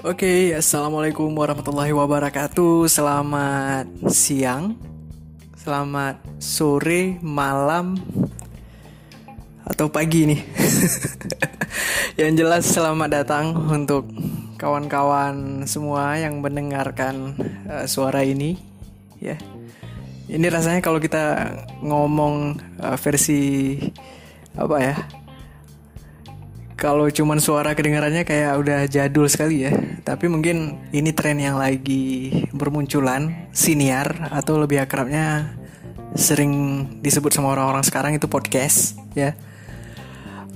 Oke, assalamualaikum warahmatullahi wabarakatuh. Selamat siang, selamat sore, malam, atau pagi nih. yang jelas selamat datang untuk kawan-kawan semua yang mendengarkan uh, suara ini, ya. Ini rasanya kalau kita ngomong uh, versi apa ya? kalau cuman suara kedengarannya kayak udah jadul sekali ya. Tapi mungkin ini tren yang lagi bermunculan, siniar atau lebih akrabnya sering disebut sama orang-orang sekarang itu podcast ya.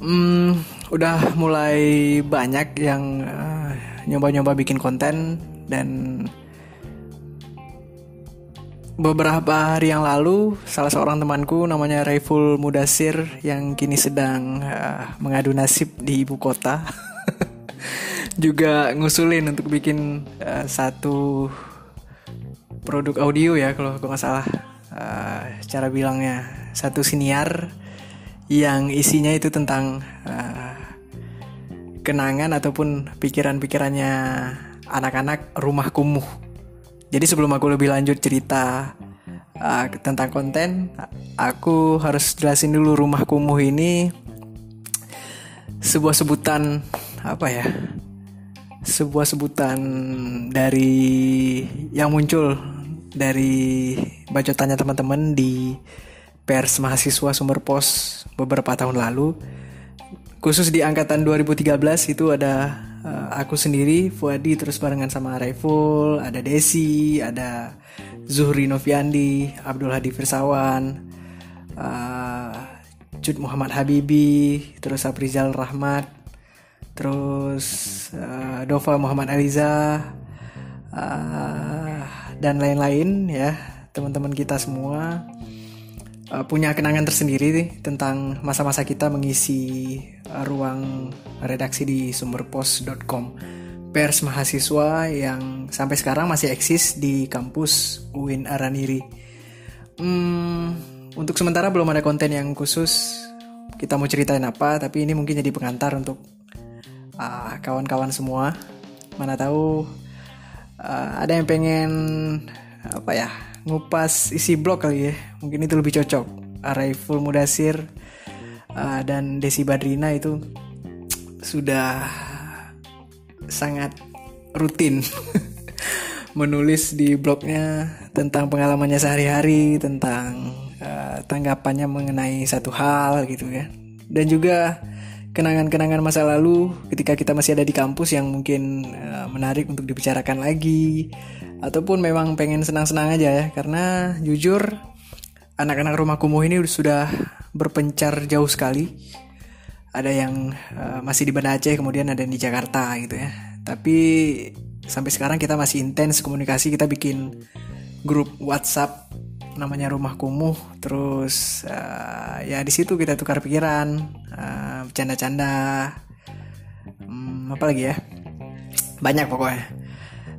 Hmm, udah mulai banyak yang nyoba nyoba-nyoba bikin konten dan beberapa hari yang lalu salah seorang temanku namanya Raiful Mudasir yang kini sedang uh, mengadu nasib di ibu kota juga ngusulin untuk bikin uh, satu produk audio ya kalau aku nggak salah. Uh, cara bilangnya satu siniar yang isinya itu tentang uh, kenangan ataupun pikiran-pikirannya anak-anak rumah kumuh jadi sebelum aku lebih lanjut cerita uh, tentang konten, aku harus jelasin dulu rumah kumuh ini sebuah sebutan apa ya? Sebuah sebutan dari yang muncul dari bacotannya teman-teman di pers mahasiswa sumber pos beberapa tahun lalu. Khusus di angkatan 2013 itu ada uh, aku sendiri Fuadi terus barengan sama Raiful ada Desi ada Zuhri Noviandi Abdul Hadi Firsawan uh, Cud Muhammad Habibi terus Aprizal Rahmat terus uh, Dova Muhammad Aliza uh, dan lain-lain ya teman-teman kita semua. Punya kenangan tersendiri nih tentang masa-masa kita mengisi ruang redaksi di sumberpos.com pers mahasiswa yang sampai sekarang masih eksis di kampus UIN Araniri. Hmm, untuk sementara belum ada konten yang khusus kita mau ceritain apa, tapi ini mungkin jadi pengantar untuk uh, kawan-kawan uh, semua. Mana tahu uh, ada yang pengen apa ya ngupas isi blog kali ya mungkin itu lebih cocok Araiful Mudasir uh, dan Desi Badrina itu sudah sangat rutin menulis di blognya tentang pengalamannya sehari-hari tentang uh, tanggapannya mengenai satu hal gitu ya. Dan juga kenangan-kenangan masa lalu ketika kita masih ada di kampus yang mungkin uh, menarik untuk dibicarakan lagi ataupun memang pengen senang-senang aja ya. Karena jujur anak-anak rumah kumuh ini sudah berpencar jauh sekali. Ada yang uh, masih di Banda Aceh kemudian ada di Jakarta gitu ya. Tapi sampai sekarang kita masih intens komunikasi kita bikin grup WhatsApp namanya rumah kumuh. Terus uh, ya di situ kita tukar pikiran uh, bercanda-canda. Hmm, apa lagi ya? Banyak pokoknya.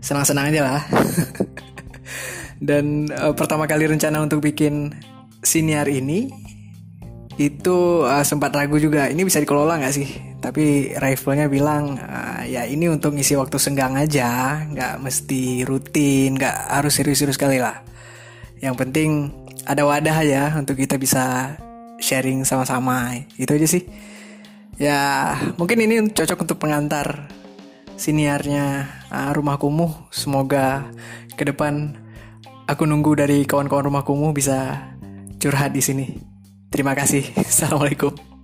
Senang-senang aja lah. Dan uh, pertama kali rencana untuk bikin siniar ini itu uh, sempat ragu juga ini bisa dikelola nggak sih tapi rivalnya bilang uh, ya ini untuk ngisi waktu senggang aja nggak mesti rutin nggak harus serius-serius sekali lah yang penting ada wadah ya untuk kita bisa sharing sama-sama itu aja sih ya mungkin ini cocok untuk pengantar siniarnya uh, Rumah Kumuh. Semoga ke depan aku nunggu dari kawan-kawan Rumah Kumuh bisa curhat di sini. Terima kasih. Assalamualaikum.